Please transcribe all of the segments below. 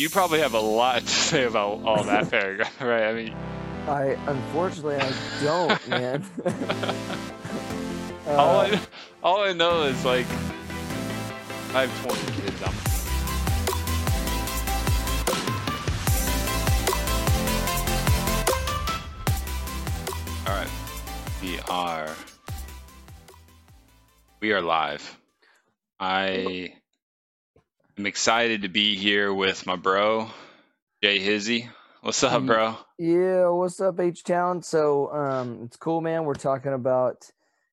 You probably have a lot to say about all that paragraph, right? I mean, I unfortunately I don't, man. all Uh, I all I know is like I have 20 kids. I'm All right. We are we are live. I am excited to be here with my bro, Jay Hizzy. What's up, bro? Yeah, what's up, H Town? So, um, it's cool, man. We're talking about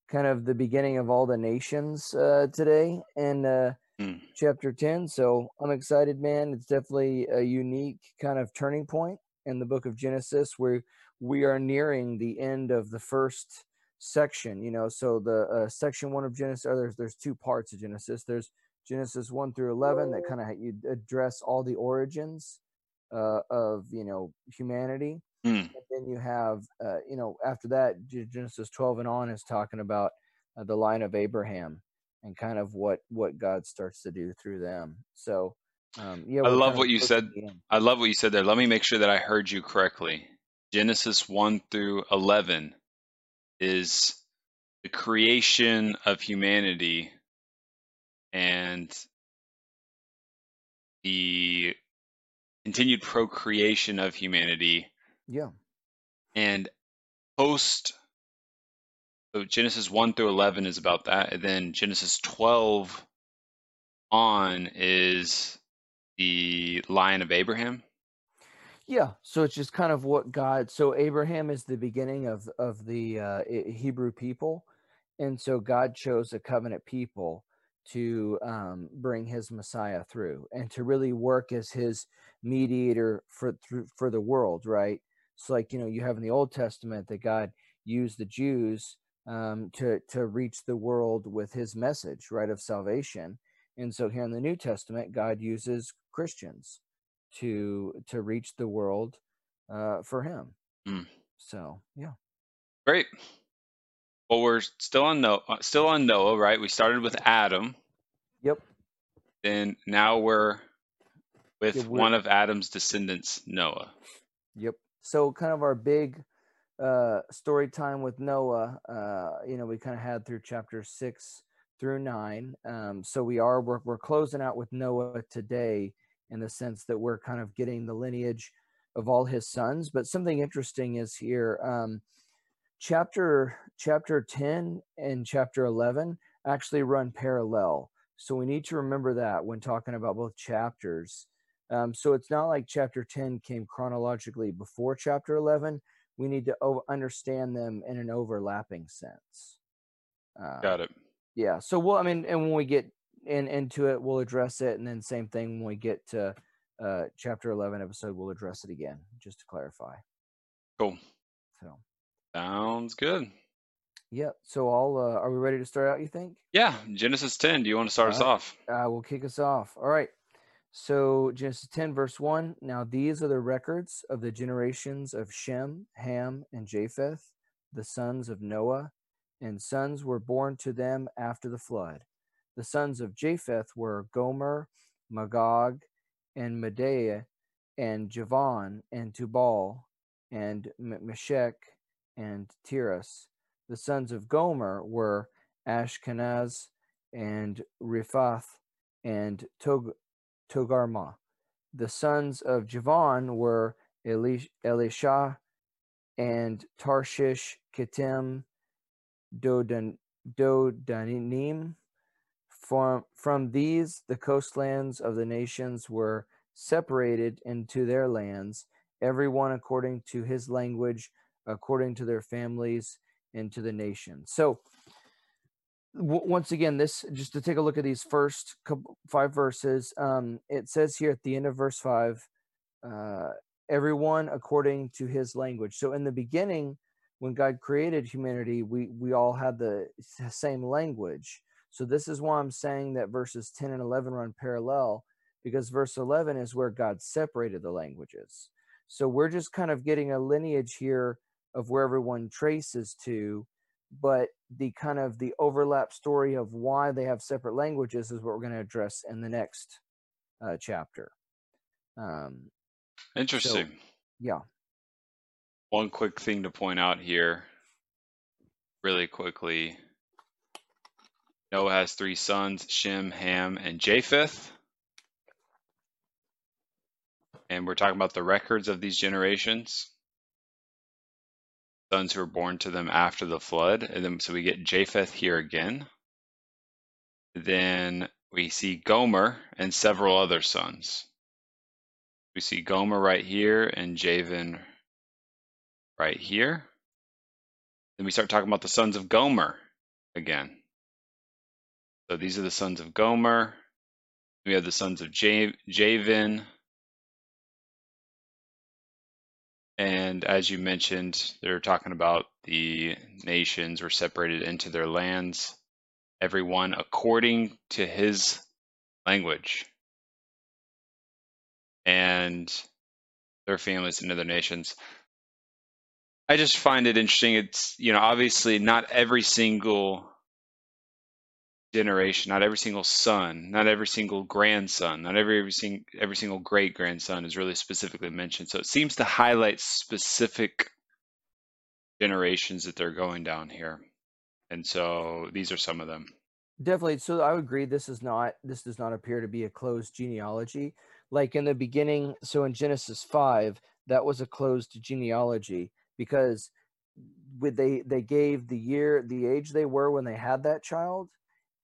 kind of the beginning of all the nations uh, today in uh, Hmm. chapter 10. So, I'm excited, man. It's definitely a unique kind of turning point in the book of Genesis where we are nearing the end of the first section, you know. So, the uh, section one of Genesis, or there's, there's two parts of Genesis. There's Genesis 1 through 11 that kind of you address all the origins uh, of you know humanity Hmm. and then you have uh, you know after that genesis 12 and on is talking about uh, the line of abraham and kind of what what god starts to do through them so um yeah I love what you said. I love what you said there. Let me make sure that I heard you correctly. Genesis 1 through 11 is the creation of humanity and the continued procreation of humanity yeah and post so Genesis 1 through 11 is about that and then Genesis 12 on is the line of Abraham. yeah so it's just kind of what god so abraham is the beginning of of the uh hebrew people and so god chose a covenant people to um, bring his messiah through and to really work as his mediator for through, for the world right so like you know you have in the old testament that god used the jews um, to to reach the world with his message right of salvation and so here in the new testament god uses christians to to reach the world uh, for him Mm. so yeah Great. Well, we're still on Noah, still on Noah, right? We started with Adam, yep then now we're with Yeah, we're- one of Adam's descendants, Noah. Yep. So kind of our big uh story time with Noah, uh, you know, we kind of had through chapter six through nine. Um, so we are we're we're closing out with Noah today in the sense that we're kind of getting the lineage of all his sons. But something interesting is here, um, chapter chapter 10 and chapter 11 actually run parallel. So we need to remember that when talking about both chapters. Um, so it's not like chapter 10 came chronologically before chapter 11. We need to o- understand them in an overlapping sense. Uh, Got it. yeah. So we'll, I mean, and when we get in into it, we'll address it. And then same thing when we get to uh, chapter 11 episode, we'll address it again, just to clarify. Cool. So, Sounds good. Yeah. So I'll, uh, are we ready to start out, you think? Yeah, Genesis 10. Do you want to start us Alright. off? uh, will kick us off. All right. So Genesis 10, verse 1. Now these are the records of the generations of Shem, Ham, and Japheth, the sons of Noah, and sons were born to them after the flood. The sons of Japheth were Gomer, Magog, and Madai, and Javan, and Tubal, and Meshech, and Tiras. The sons of Gomer were Ashkenaz, and Riphath, and Tog- Togarmah. The sons of Javan were Elish- Elishah and Tarshish, Kittim, Dodan- Dodanim. From, from these, the coastlands of the nations were separated into their lands, every one according to his language, according to their families, into the nation. So, once again, this just to take a look at these first couple, five verses. Um, it says here at the end of verse five, uh, everyone according to his language. So in the beginning, when God created humanity, we we all had the same language. So this is why I'm saying that verses 10 and 11 run parallel because verse 11 is where God separated the languages. So we're just kind of getting a lineage here of where everyone traces to, but the kind of the overlap story of why they have separate languages is what we're going to address in the next uh, chapter. Um, Interesting. so yeah, One quick thing to point out here, really quickly. Noah has three sons, Shem, Ham, and Japheth. And we're talking about the records of these generations. Sons who were born to them after the flood. And then so we get Japheth here again. Then we see Gomer and several other sons. We see Gomer right here and Javan right here. Then we start talking about the sons of Gomer again. So these are the sons of Gomer. We have the sons of Ja- Javan. And as you mentioned, they're talking about the nations were separated into their lands, everyone according to his language, and their families into their nations. I just find it interesting. It's, you know, obviously not every single generation, not every single son, not every single grandson, not every every, sing, every single great grandson is really specifically mentioned. So it seems to highlight specific generations that they're going down here. And so these are some of them. definitely. So I would agree. This is not. This does not appear to be a closed genealogy. Like in the beginning, so in Genesis five, that was a closed genealogy because with they they gave the year, the age they were when they had that child,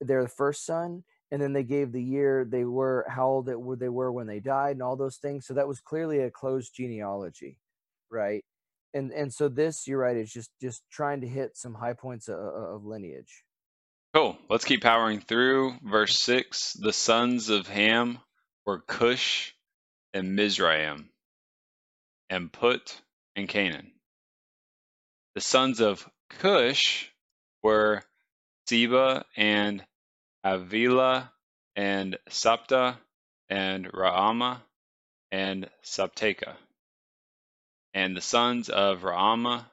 their first son, and then they gave the year they were how old it were they were when they died and all those things. So that was clearly a closed genealogy, right? And and so this, you're right, is just just trying to hit some high points of, of lineage. Cool. Let's keep powering through. Verse 6 The sons of Ham were Cush and Mizraim, and Put and Canaan. The sons of Cush were Seba and Avila and Sabtah and Raamah and Sabteca. And the sons of Raamah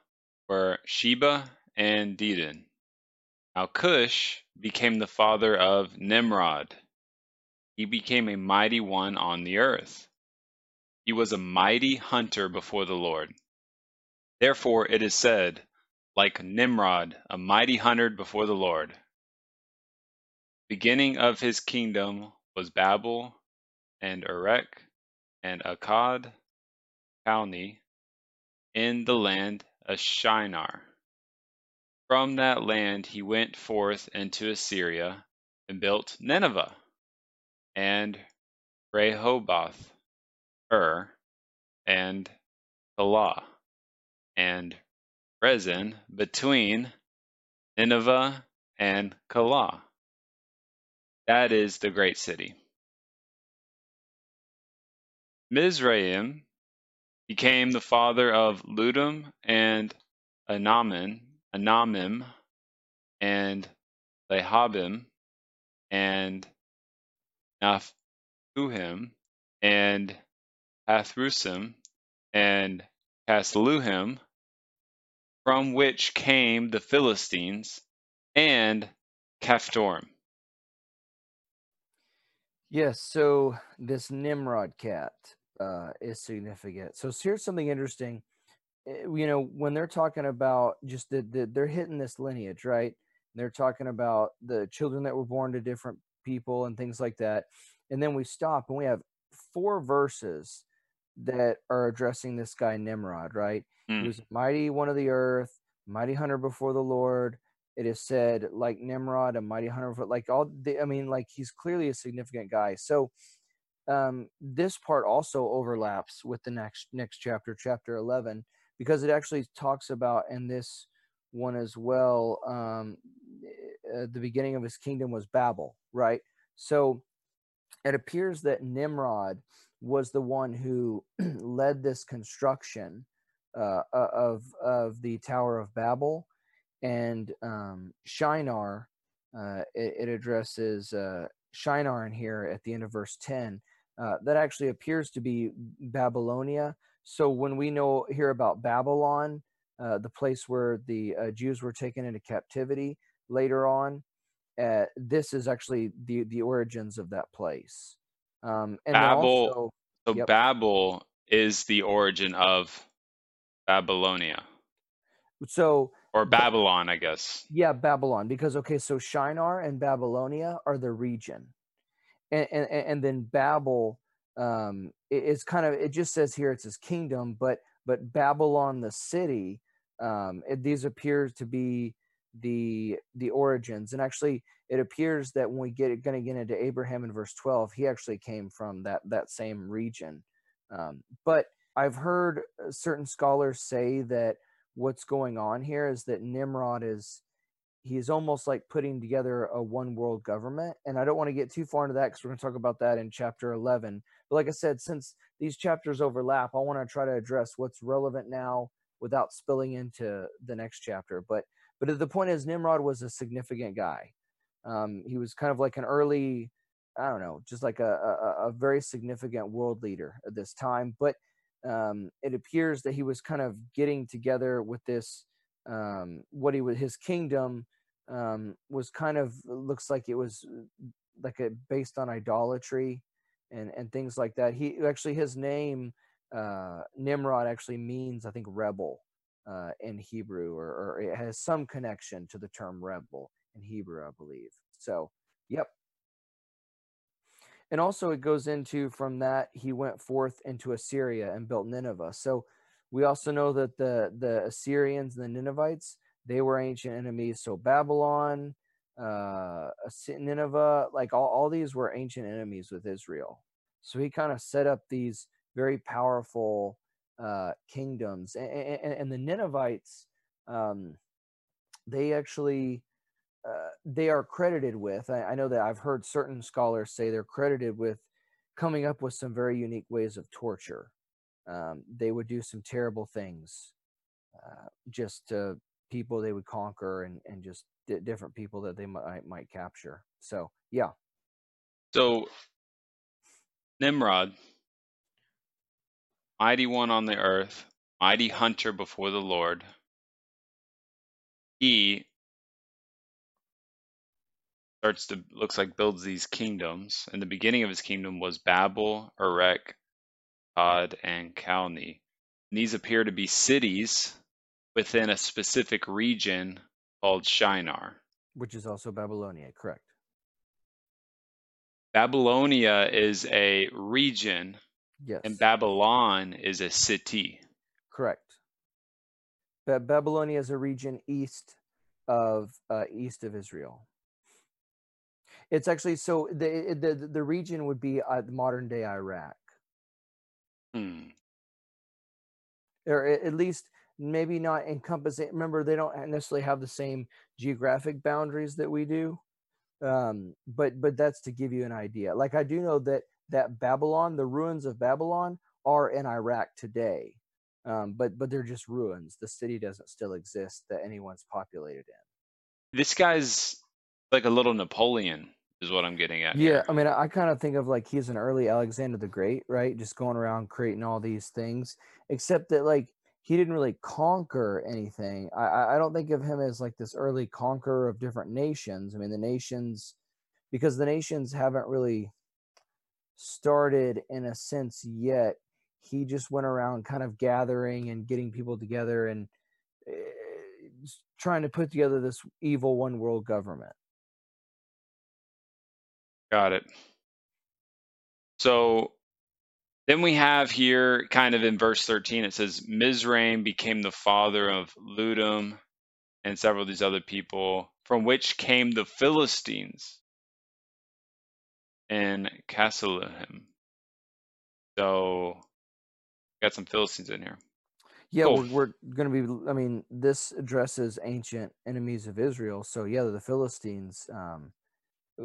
were Sheba and Dedan. Now Cush became the father of Nimrod. He became a mighty one on the earth. He was a mighty hunter before the Lord. Therefore it is said, like Nimrod, a mighty hunter before the Lord. Beginning of his kingdom was Babel and Erech and Akkad, Calneh, in the land of Shinar. From that land he went forth into Assyria and built Nineveh and Rehoboth, Ur, and Calah, and Resen between Nineveh and Calah. That is the great city. Mizraim became the father of Ludim and Anamim, Anamim, and Lehabim, and Naphuhim, and Pathrusim, and Casluhim, from which came the Philistines, and Caphtorim. Yes, so this Nimrod cat uh, is significant. So here's something interesting. Eh, You know, when they're talking about just the, the they're hitting this lineage, right? They're talking about the children that were born to different people and things like that. And then we stop and we have four verses that are addressing this guy Nimrod, right? He Mm. was mighty one of the earth, mighty hunter before the Lord. It is said, like Nimrod, a mighty hunter, before, like all the, I mean, like he's clearly a significant guy. So um, this part also overlaps with the next next chapter, chapter eleven, because it actually talks about in this one as well. Um, uh, the beginning of his kingdom was Babel, right? So it appears that Nimrod was the one who led this construction uh, of of the Tower of Babel, and um, Shinar. Uh, it, it addresses uh, Shinar in here at the end of verse ten. Uh, that actually appears to be Babylonia. So when we know hear about Babylon, uh, the place where the uh, Jews were taken into captivity later on, uh, this is actually the the origins of that place. Um, and Babel- also, So Yep. Babel is the origin of Babylonia So or Babylon, I guess. yeah, Babylon. Because okay, so Shinar and Babylonia are the region, and and, and then Babel um it's kind of it just says here it's his kingdom, but but Babylon the city um it, these appears to be the the origins and actually it appears that when we get going to get into abraham in verse 12 he actually came from that that same region um, but i've heard uh, certain scholars say that what's going on here is that nimrod is he's almost like putting together a one world government and i don't want to get too far into that because we're going to talk about that in chapter 11 but like i said since these chapters overlap i want to try to address what's relevant now without spilling into the next chapter. But but the point is nimrod was a significant guy. Um, he was kind of like an early i don't know just like a, a, a very significant world leader at this time. But um, it appears that he was kind of getting together with this um, what he was his kingdom um, was kind of looks like it was uh, like a based on idolatry and and things like that. He actually his name uh, nimrod actually means i think rebel uh, in hebrew or, or it has some connection to the term rebel in hebrew i believe. So yep and also it goes into from that he went forth into assyria and built nineveh. So we also know that the the assyrians and the ninevites they were ancient enemies. So babylon uh nineveh like all, all these were ancient enemies with israel. So he kind of set up these very powerful uh kingdoms. And, and, and the ninevites um they actually uh, they are credited with I, I know that i've heard certain scholars say they're credited with coming up with some very unique ways of torture um, they would do some terrible things uh, just to people they would conquer and, and just di- different people that they might, might capture so yeah So Nimrod, mighty one on the earth, mighty hunter before the Lord. He starts to looks like builds these kingdoms. And the beginning of his kingdom was Babel, Erech, Todd, and Calneh. And these appear to be cities within a specific region called Shinar. which is also babylonia correct Babylonia is a region, yes and Babylon is a city. correct ba- babylonia is a region east of uh, east of israel it's actually so the the, the region would be uh, modern day iraq. Hmm. or at least maybe not encompassing remember they don't necessarily have the same geographic boundaries that we do um but but that's to give you an idea. Like i do know that that babylon the ruins of babylon are in iraq today um but but they're just ruins. The city doesn't still exist that anyone's populated in. This guy's like a little Napoleon, is what I'm getting at Yeah, here. I mean, I, kind of think of like he's an early Alexander the Great, right? Just going around creating all these things, except that like he didn't really conquer anything. I I don't think of him as like this early conqueror of different nations. I mean, the nations, because the nations haven't really started in a sense yet. He just went around kind of gathering and getting people together and eh, s- trying to put together this evil one world government. Got it. So then we have here, kind of in verse 13, it says, Mizraim became the father of Ludim and several of these other people, from which came the Philistines and Casluhim. So got some Philistines in here. Yeah, Cool. we're, we're going to be. I mean, this addresses ancient enemies of Israel. So yeah, the Philistines. Um,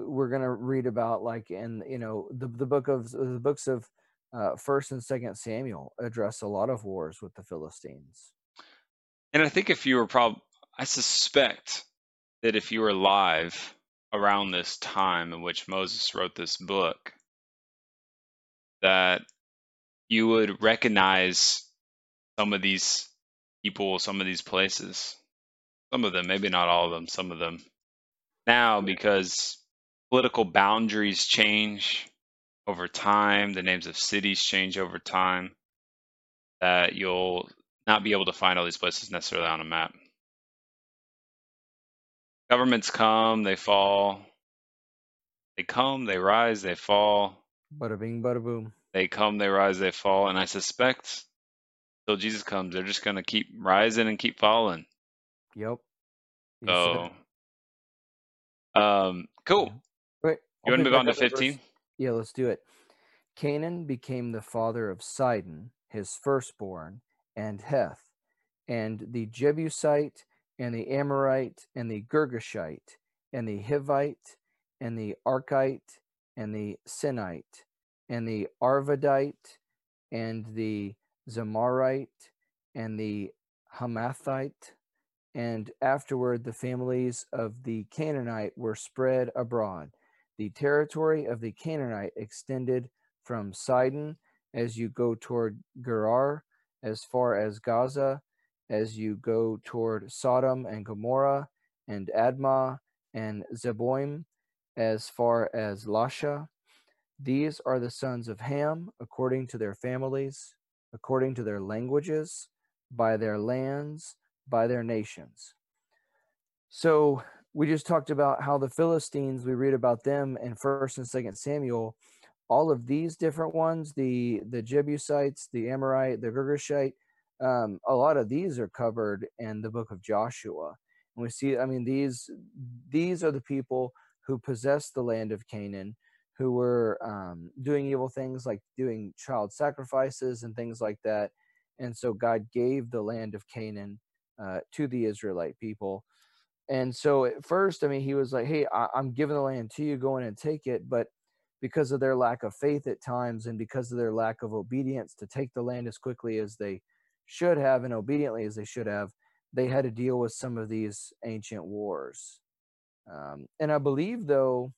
we're going to read about like in you know the the book of the books of uh, First and Second Samuel address a lot of wars with the Philistines. And I think if you were prob, I suspect that if you were alive around this time in which Moses wrote this book, that you would recognize some of these people, some of these places, some of them, maybe not all of them, some of them. Now because political boundaries change, over time. The names of cities change over time. That you'll not be able to find all these places necessarily on a map. Governments come, they fall. They come, they rise, they fall. Bada bing, bada boom. They come, they rise, they fall. And I suspect till Jesus comes, they're just going to keep rising and keep falling. Yep. So, um, cool. You want to move on to back up at verse- 15? Yeah, let's do it. Canaan became the father of Sidon, his firstborn, and Heth, and the Jebusite, and the Amorite, and the Girgashite, and the Hivite, and the Arkite, and the Sinite, and the Arvadite, and the Zemarite, and the Hamathite. And afterward, the families of the Canaanite were spread abroad. The territory of the Canaanite extended from Sidon as you go toward Gerar, as far as Gaza, as you go toward Sodom and Gomorrah, and Admah and Zeboim, as far as Lasha. These are the sons of Ham, according to their families, according to their languages, by their lands, by their nations. So we just talked about how the Philistines, we read about them in First and Second Samuel. All of these different ones, the the Jebusites, the Amorite, the Girgashite, um, a lot of these are covered in the book of Joshua. And we see, I mean, these these are the people who possessed the land of Canaan, who were um, doing evil things like doing child sacrifices and things like that. And so God gave the land of Canaan uh, to the Israelite people. And so at first, I mean, he was like, "Hey, I, I'm giving the land to you. Go in and take it." But because of their lack of faith at times, and because of their lack of obedience to take the land as quickly as they should have and obediently as they should have, they had to deal with some of these ancient wars. Um, and I believe, though,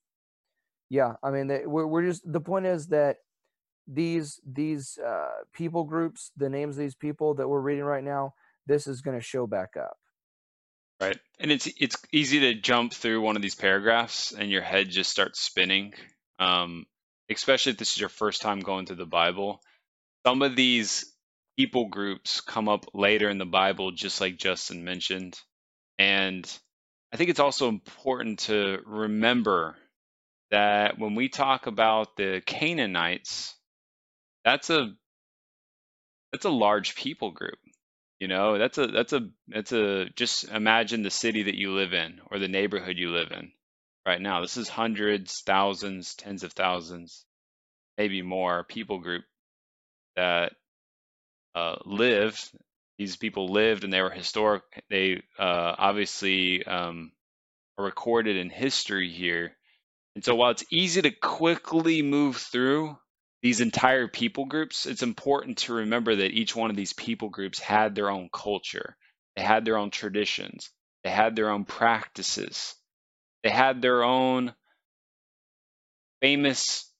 yeah, I mean, they, we're, we're just the point is that these these uh, people groups, the names of these people that we're reading right now, this is going to show back up. Right. And it's it's easy to jump through one of these paragraphs and your head just starts spinning. Um, especially if this is your first time going through the Bible. Some of these people groups come up later in the Bible, just like Justin mentioned. And I think it's also important to remember that when we talk about the Canaanites, that's a that's a large people group. You know, that's a that's a that's a just imagine the city that you live in or the neighborhood you live in right now. This is hundreds, thousands, tens of thousands, maybe more people group that uh, lived. These people lived and they were historic. They uh, obviously um, are recorded in history here. And so while it's easy to quickly move through these entire people groups, it's important to remember that each one of these people groups had their own culture, they had their own traditions, they had their own practices, they had their own famous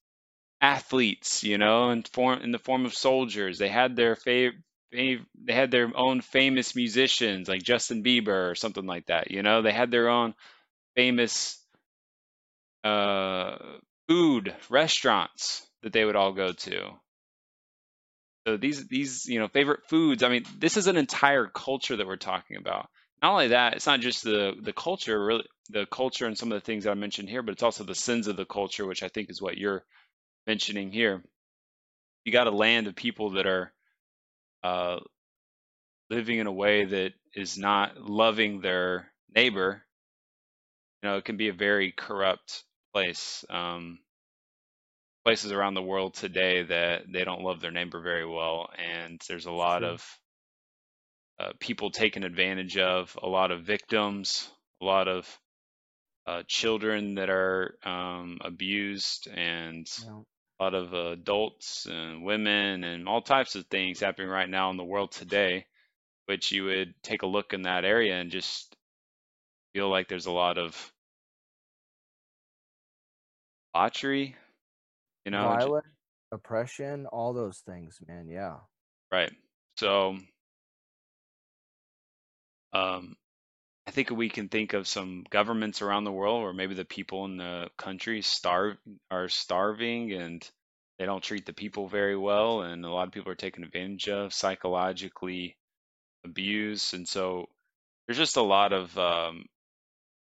athletes, you know, in form in the form of soldiers. They had their fav, fav they had their own famous musicians like Justin Bieber or something like that. You know, they had their own famous uh, food restaurants that they would all go to. So these these you know favorite foods. I mean, this is an entire culture that we're talking about. Not only that, it's not just the the culture, really the culture and some of the things that I mentioned here, but it's also the sins of the culture, which I think is what you're mentioning here. You got a land of people that are uh, living in a way that is not loving their neighbor. You know, it can be a very corrupt place. Um, places around the world today that they don't love their neighbor very well, and there's a lot True. of uh, people taken advantage of, a lot of victims, a lot of uh, children that are um, abused, and You a lot of adults and women, and all types of things happening right now in the world today. Which you would take a look in that area and just feel like there's a lot of debauchery, you know, j- violence, oppression, all those things, man. Yeah. Right. So, um, I think we can think of some governments around the world, or maybe the people in the country starve are starving and they don't treat the people very well, and a lot of people are taken advantage of, psychologically abused, and so there's just a lot of um,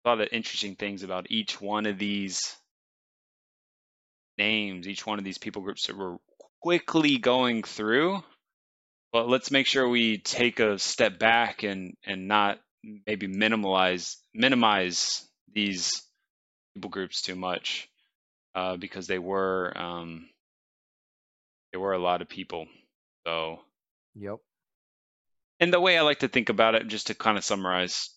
a lot of interesting things about each one of these names, each one of these people groups that we're quickly going through. But let's make sure we take a step back and and not maybe minimize minimize these people groups too much uh, because they were um, they were a lot of people. So Yep. and the way I like to think about it, just to kind of summarize,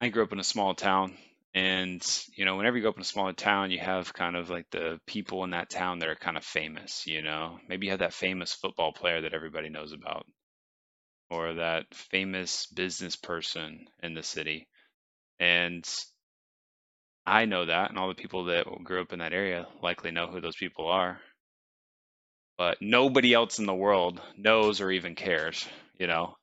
I grew up in a small town, and you know, whenever you go up in a smaller town, you have kind of like the people in that town that are kind of famous. You know, maybe you have that famous football player that everybody knows about, or that famous business person in the city, and I know that, and all the people that grew up in that area likely know who those people are. But nobody else in the world knows or even cares, you know.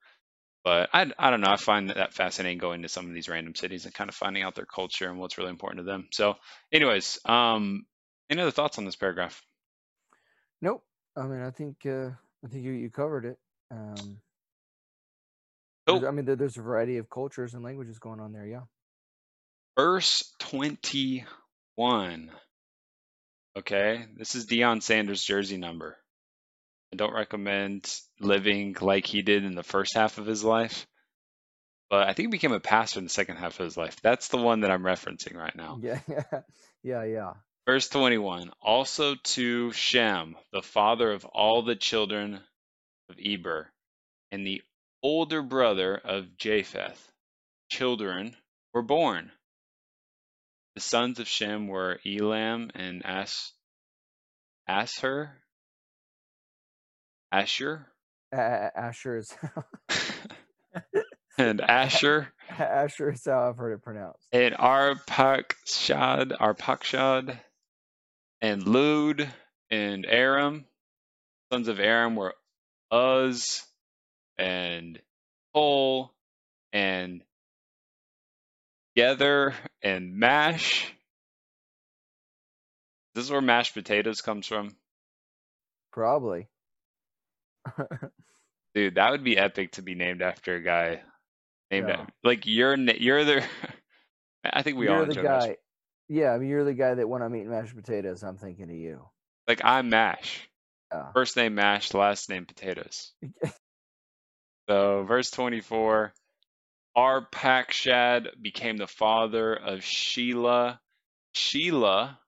But I, I don't know. I find that fascinating going to some of these random cities and kind of finding out their culture and what's really important to them. So, anyways, um, any other thoughts on this paragraph? Nope. I mean, I think uh, I think you, you covered it. Um, Oh. I mean, there, there's a variety of cultures and languages going on there. Yeah. Verse 21. Okay, this is Deion Sanders' jersey number. I don't recommend living like he did in the first half of his life, but I think he became a pastor in the second half of his life. That's the one that I'm referencing right now. Yeah. Yeah. Yeah. Verse 21 Also to Shem, the father of all the children of Eber, and the older brother of Japheth, children were born. The sons of Shem were Elam and As- Asher. Asher? A- Asher is and Asher Asher is how I've heard it pronounced. and Arpachshad, Arpachshad, and Lud and Aram. Sons of Aram were Uz and Hul and Gether and Mash. This is where mashed potatoes comes from. Probably. Dude, that would be epic to be named after a guy named Yeah. a- like you're you're the I think we all you're the enjoy mashed. Yeah, I mean, you're the guy that when I'm eating mashed potatoes, I'm thinking of you. Like I'm Mash. Yeah. First name Mash, last name Potatoes. So verse 24, Arpachshad became the father of Sheila. Sheila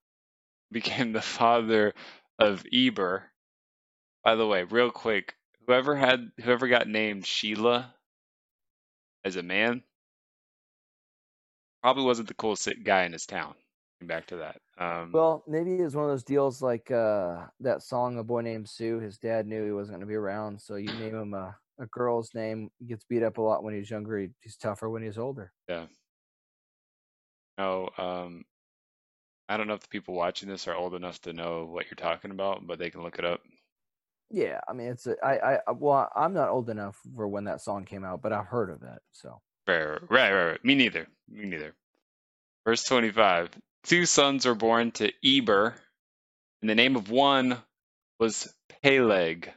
became the father of Eber. By the way, real quick, whoever had whoever got named Sheila as a man probably wasn't the coolest guy in his town. Back to that. Um, Well, maybe it's one of those deals like uh, that song, "A Boy Named Sue." His dad knew he wasn't going to be around, so you name him a, a girl's name. He gets beat up a lot when he's younger. He, he's tougher when he's older. Yeah. No, um, I don't know if the people watching this are old enough to know what you're talking about, but they can look it up. Yeah, I mean, it's a, I, I, well, I'm not old enough for when that song came out, but I've heard of it. So Right, right, right, right. Me neither. Me neither. Verse 25. Two sons were born to Eber, and the name of one was Peleg.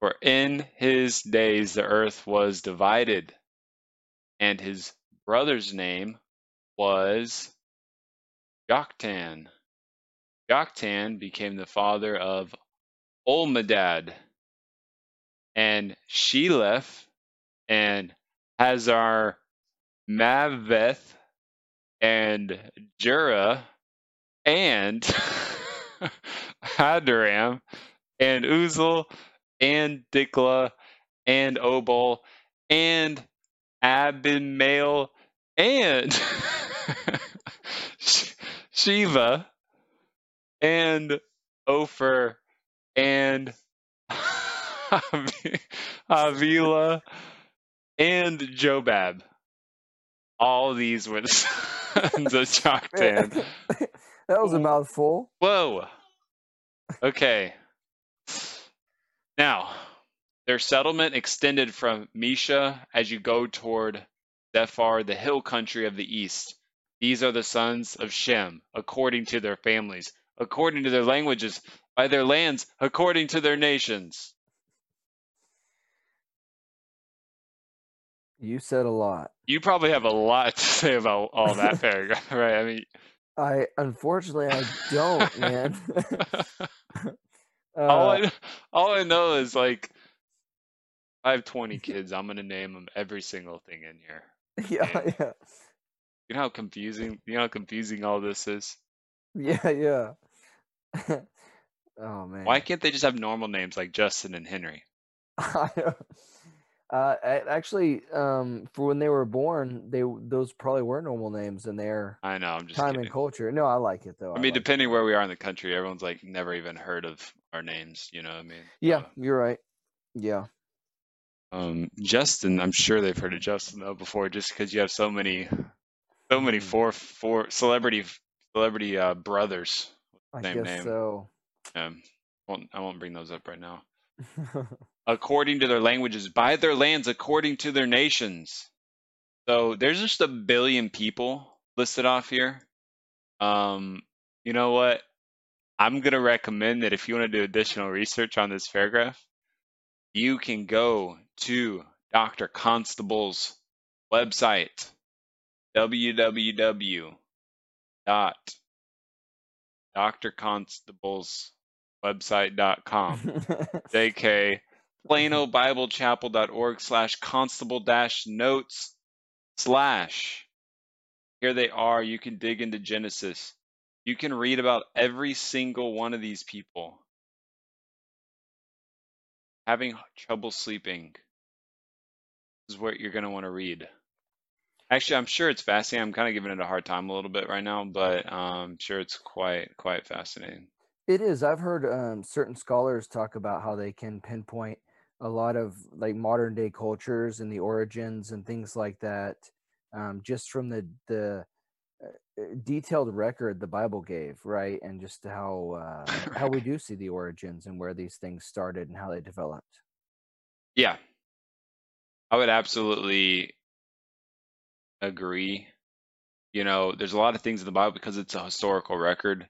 For in his days the earth was divided, and his brother's name was Joktan. Joktan became the father of Almodad, and Sheleph, and Hazar Maveth, and Jura, and Hadoram, and Uzal, and Diklah, and Obal, and Abimael, and Shiva, and Ophir, and Avila, and Jobab. All these were the sons of Joktan. that was a mouthful. Whoa. Okay. Now, their settlement extended from Mesha as you go toward Sephar, the hill country of the east. These are the sons of Shem, according to their families, according to their languages, by their lands according to their nations. You said a lot. You probably have a lot to say about all that paragraph, right? I mean, I unfortunately I don't, man. all uh, I all I know is like I have 20 kids. I'm gonna name them every single thing in here. yeah, And yeah, you know how confusing you know how confusing all this is. yeah, yeah. Oh man. Why can't they just have normal names like Justin and Henry? I know. Uh, actually, um, for when they were born, they those probably were normal names in their I know, I'm just time and culture. No, I like it though. I I mean, like it. depending where we are in the country, everyone's like never even heard of our names. You know what I mean? Yeah, So, you're right. Yeah. um, Justin, I'm sure they've heard of Justin though before, just because you have so many, so many Mhm. four four celebrity celebrity uh, brothers with I same guess name. so. Um, won't I won't bring those up right now. According to their languages, by their lands, according to their nations. So there's just a billion people listed off here. Um, you know what? I'm gonna recommend that if you want to do additional research on this paragraph, you can go to Dr. Constable's website, www. drconstableswebsite.com. JK planobiblechapel.org slash constable dash notes slash. Here they are. You can dig into genesis. You can read about every single one of these people. Having trouble sleeping this is what you're going to want to read. Actually i'm sure it's fascinating. I'm kind of giving it a hard time a little bit right now but um, i'm sure it's quite quite fascinating It is. I've heard um, certain scholars talk about how they can pinpoint a lot of like modern day cultures and the origins and things like that, um, just from the the uh, uh, detailed record the Bible gave, right? And just how uh, how we do see the origins and where these things started and how they developed. yeah i would absolutely agree you know, there's a lot of things in the Bible because it's a historical record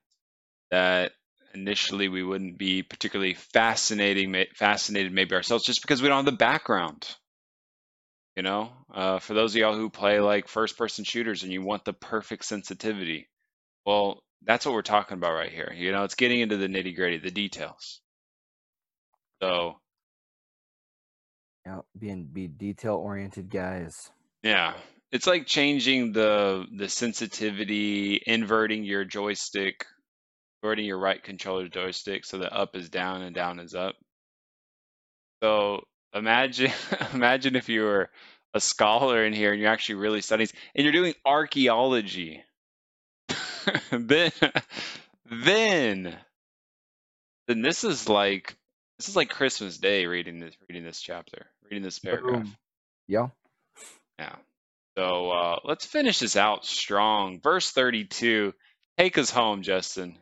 that initially we wouldn't be particularly fascinating, fascinated maybe ourselves just because we don't have the background. You know, uh, for those of y'all who play like first person shooters and you want the perfect sensitivity, well, that's what we're talking about right here. You know, it's getting into the nitty gritty, the details. So, Yeah, being be detail oriented guys. yeah, it's like changing the the sensitivity, inverting your joystick, inverting your right controller joystick so that up is down and down is up. So imagine imagine if you were a scholar in here and you're actually really studying and you're doing archaeology. then then then this is like this is like Christmas Day reading this reading this chapter, reading this paragraph. Yeah. Yeah. So uh, let's finish this out strong. Verse 32. Take us home, Justin.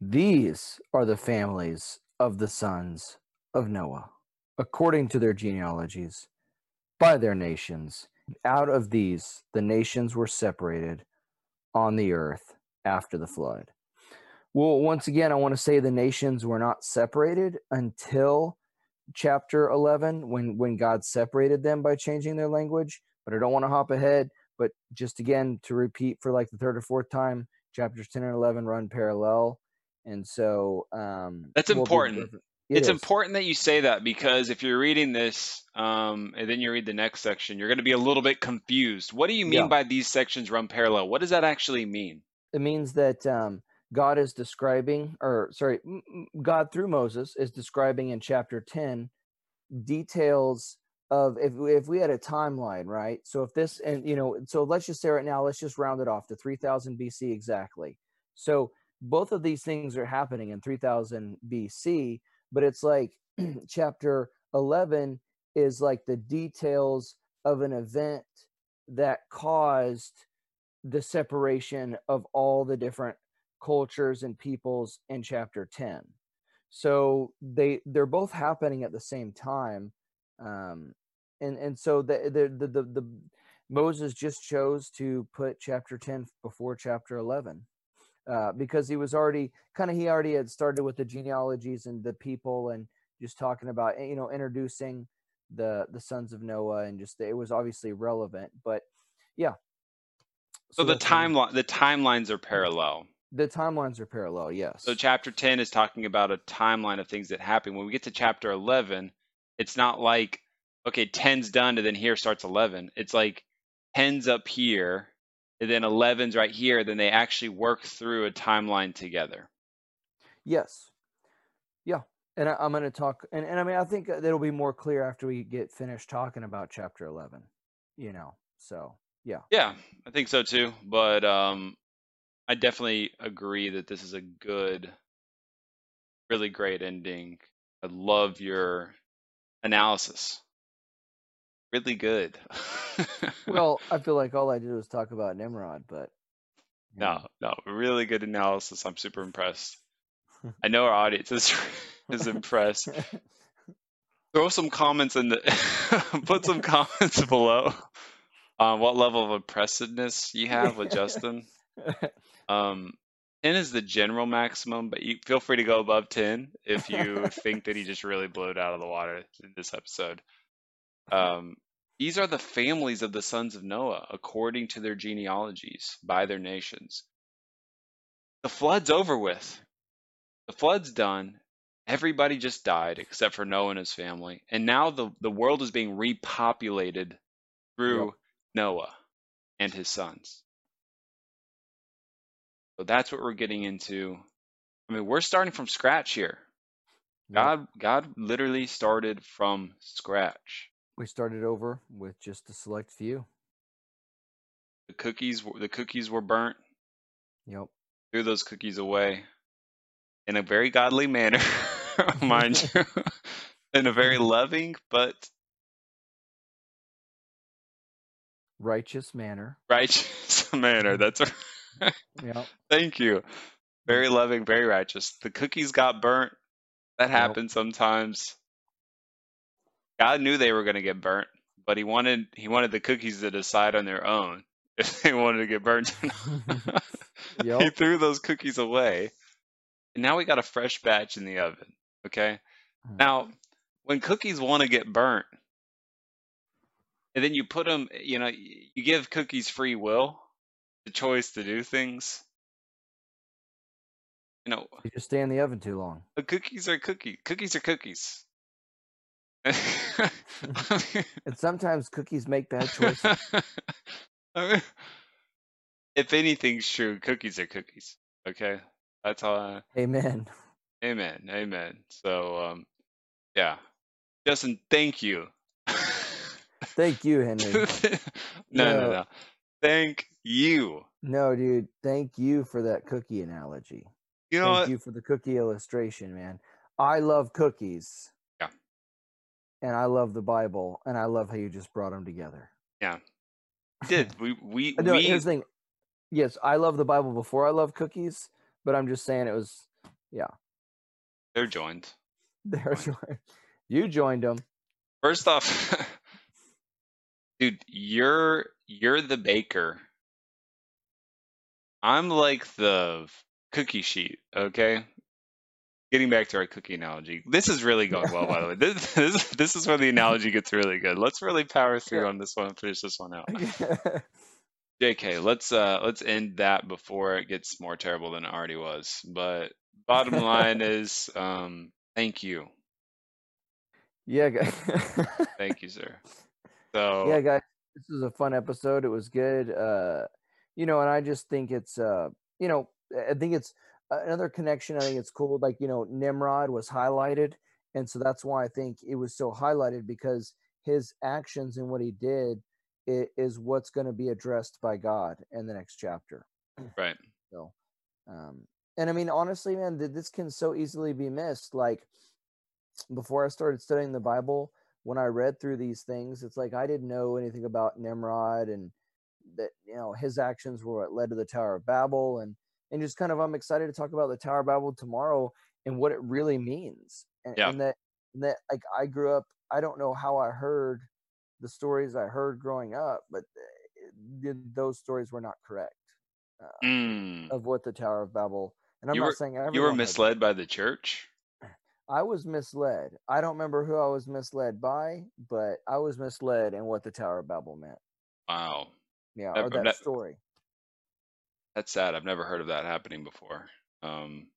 These are the families of the sons of Noah, according to their genealogies, by their nations. Out of these, the nations were separated on the earth after the flood. Well, once again, I want to say the nations were not separated until chapter 11 when when God separated them by changing their language, but I don't want to hop ahead, but just again to repeat for like the third or fourth time, chapters 10 and 11 run parallel. And so um That's we'll important. it it's is. important that you say that because if you're reading this um, and then you read the next section, you're going to be a little bit confused. What do you mean Yeah. by these sections run parallel? What does that actually mean? It means that um God is describing or sorry, God through Moses is describing in chapter 10 details of if if we had a timeline, right? So if this and you know, so let's just say right now, let's just round it off to 3000 BC exactly. So both of these things are happening in 3000 BC, but it's like chapter 11 is like the details of an event that caused the separation of all the different cultures and peoples in chapter 10 so they they're both happening at the same time um and and so the the the, the, the moses just chose to put chapter 10 before chapter 11 uh, because he was already kind of he already had started with the genealogies and the people and just talking about you know introducing the the sons of Noah and just it was obviously relevant. But yeah. So, the what we- timeline the timelines are parallel. the timelines are parallel. Yes. So chapter 10 is talking about a timeline of things that happen. When we get to chapter 11, it's not like okay, 10's done and then here starts 11. It's like 10's up here and then 11's right here, then they actually work through a timeline together. Yes. Yeah. And I, I'm going to talk, and, and I mean, I think that'll be more clear after we get finished talking about chapter 11, you know. So, yeah. Yeah, I think so too. But um, I definitely agree that this is a good, really great ending. I love your analysis. Really good. Well, I feel like all I did was talk about Nimrod, but. no, no, really good analysis. I'm super impressed. I know our audience is is impressed. Throw some comments in the put some comments below on what level of impressiveness you have with Justin. Um, 10 is the general maximum, but you feel free to go above 10 if you think that he just really blew it out of the water in this episode. Um, these are the families of the sons of Noah according to their genealogies by their nations. The flood's over with. The flood's done. Everybody just died except for Noah and his family. And now the, the world is being repopulated through Yep. Noah and his sons. So that's what we're getting into. I mean, we're starting from scratch here. Yep. God God literally started from scratch. We started over with just a select few. The cookies were- the cookies were burnt, Yep. threw those cookies away in a very godly manner, mind you. in a very loving but Righteous manner. righteous manner. That's right. Yep. thank you. Very loving, very righteous. The cookies got burnt. That Yep. happens sometimes. God knew they were going to get burnt, but he wanted he wanted the cookies to decide on their own if they wanted to get burnt. not. he threw those cookies away, and now we got a fresh batch in the oven. Okay. Mm. Now, when cookies want to get burnt, and then you put them, you know, you give cookies free will, the choice to do things. You know, You just stay in the oven too long. the cookies are cookies. Cookies are cookies. And sometimes cookies make bad choices. I mean, if anything's true, cookies are cookies. Okay, that's all. I, Amen. amen, amen. So, um, yeah, Justin, thank you. Thank you, Henry. no, no, No. no. Thank you. No, dude. Thank you for that cookie analogy. You know Thank what? you for the cookie illustration, man. I love cookies. And I love the Bible, and I love how you just brought them together. Yeah, did we we Uh, No, we here's the thing. Yes, I love the Bible before I love cookies, but I'm just saying it was yeah. they're joined. They're joined. you joined them. First off, dude, you're you're the baker. I'm like the cookie sheet, okay? Getting back to our cookie analogy. This is really going well, by the way. This, this this is where the analogy gets really good. Let's really power through Yeah. on this one and finish this one out. JK, let's uh let's end that before it gets more terrible than it already was. But bottom line is um thank you. yeah, guys. Thank you, sir. So yeah, guys. This was a fun episode. It was good. Uh, you know, and I just think it's uh, you know, I think it's another connection. I think it's cool. Like you know, Nimrod was highlighted, and so that's why I think it was so highlighted because his actions and what he did is what's going to be addressed by God in the next chapter. right. So, um, and I mean, honestly, man, this can so easily be missed. Like before I started studying the Bible, when I read through these things, it's like I didn't know anything about Nimrod and that you know his actions were what led to the Tower of Babel, and and just kind of I'm excited to talk about the Tower of Babel tomorrow and what it really means, and, Yeah. and that and that like I grew up. I don't know how I heard the stories I heard growing up, but uh, th- those stories were not correct. Mm. of what the Tower of Babel. And I'm You not were- saying You were misled by the church. I was misled. I don't remember who I was misled by, but I was misled in what the Tower of Babel meant. Wow, Yeah, or I've that story. That's sad. I've never heard of that happening before. Um,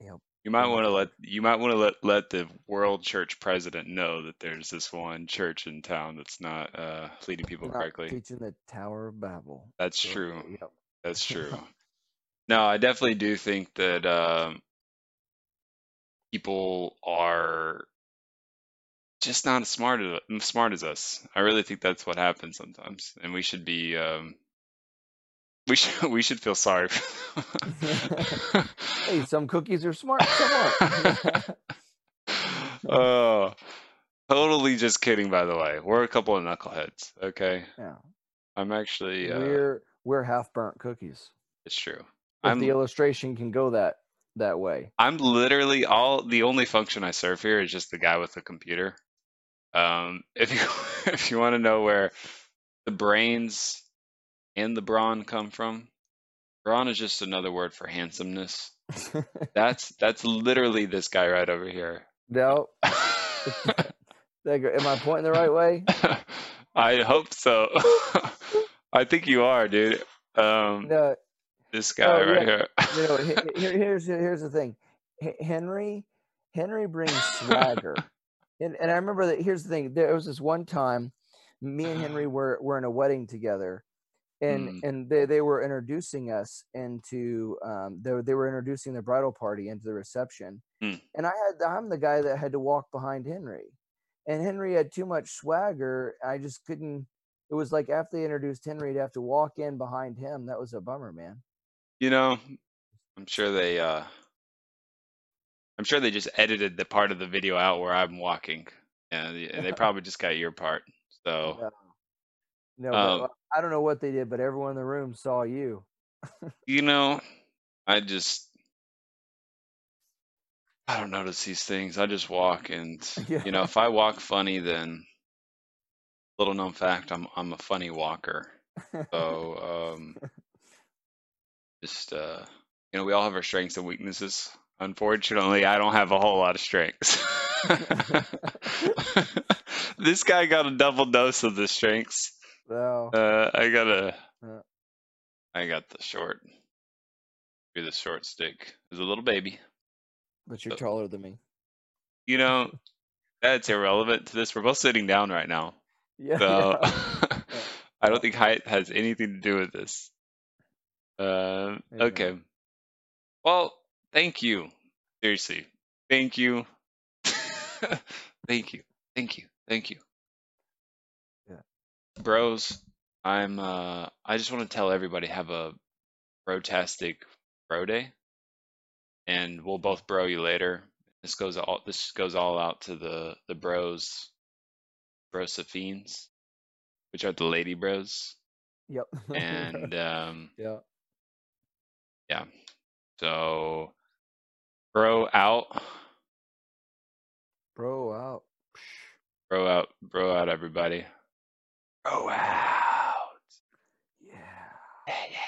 Yep. you might want to let you might want to let let the world church president know that there's this one church in town that's not uh, leading people Not correctly. teaching the Tower of Babel. That's So, true. Yep. That's true. no, I definitely do think that um, people are just not as smart as smart as us. I really think that's what happens sometimes, and we should be um, we should we should feel sorry. Hey, some cookies are smart, some aren't. oh, totally just kidding. By the way, we're a couple of knuckleheads. Okay, yeah. I'm actually. Uh, We're we're half burnt cookies. it's true. If I'm the illustration can go that that way. I'm literally all the only function I serve here is just the guy with the computer. Um, if you if you want to know where the brains and the brawn come from, brawn is just another word for handsomeness. That's that's literally this guy right over here. no, there you go. am I pointing the right way? I hope so. I think you are, dude. Um, No, this guy Oh, right yeah. here. you know, here, here's here's the thing. H- Henry Henry brings swagger, and and I remember that. Here's the thing. There was this one time, me and Henry were were in a wedding together, and Mm. and they they were introducing us into um they were- they were introducing the bridal party into the reception, Mm. and I had I'm the guy that had to walk behind Henry, and Henry had too much swagger. I just couldn't. It was like after they introduced Henry, to have to walk in behind him. That was a bummer, man. You know, I'm sure they uh I'm sure they just edited the part of the video out where I'm walking. And, and they probably just got your part. So No, no Um, I don't know what they did, but everyone in the room saw you. you know, I just I don't notice these things. I just walk and you know, if I walk funny then little known fact, I'm I'm a funny walker. So um just uh you know, we all have our strengths and weaknesses. Unfortunately, I don't have a whole lot of strengths. this guy got a double dose of the strengths. So, Uh, I got a, Yeah. I got the short, be the short stick. As a little baby, but you're uh, taller than me. you know, that's irrelevant to this. We're both sitting down right now, Yeah. so yeah. I don't think height has anything to do with this. Uh, okay. Well, thank you. Seriously, thank you. thank you. Thank you. Thank you. Bros, I'm uh I just want to tell everybody have a brotastic bro day. And we'll both bro you later. This goes all this goes all out to the the bros brosophines, which are the lady bros. Yep. And um yeah. yeah. So bro out. Bro out. Bro out, bro out everybody. Bro out. Yeah. Yeah, yeah,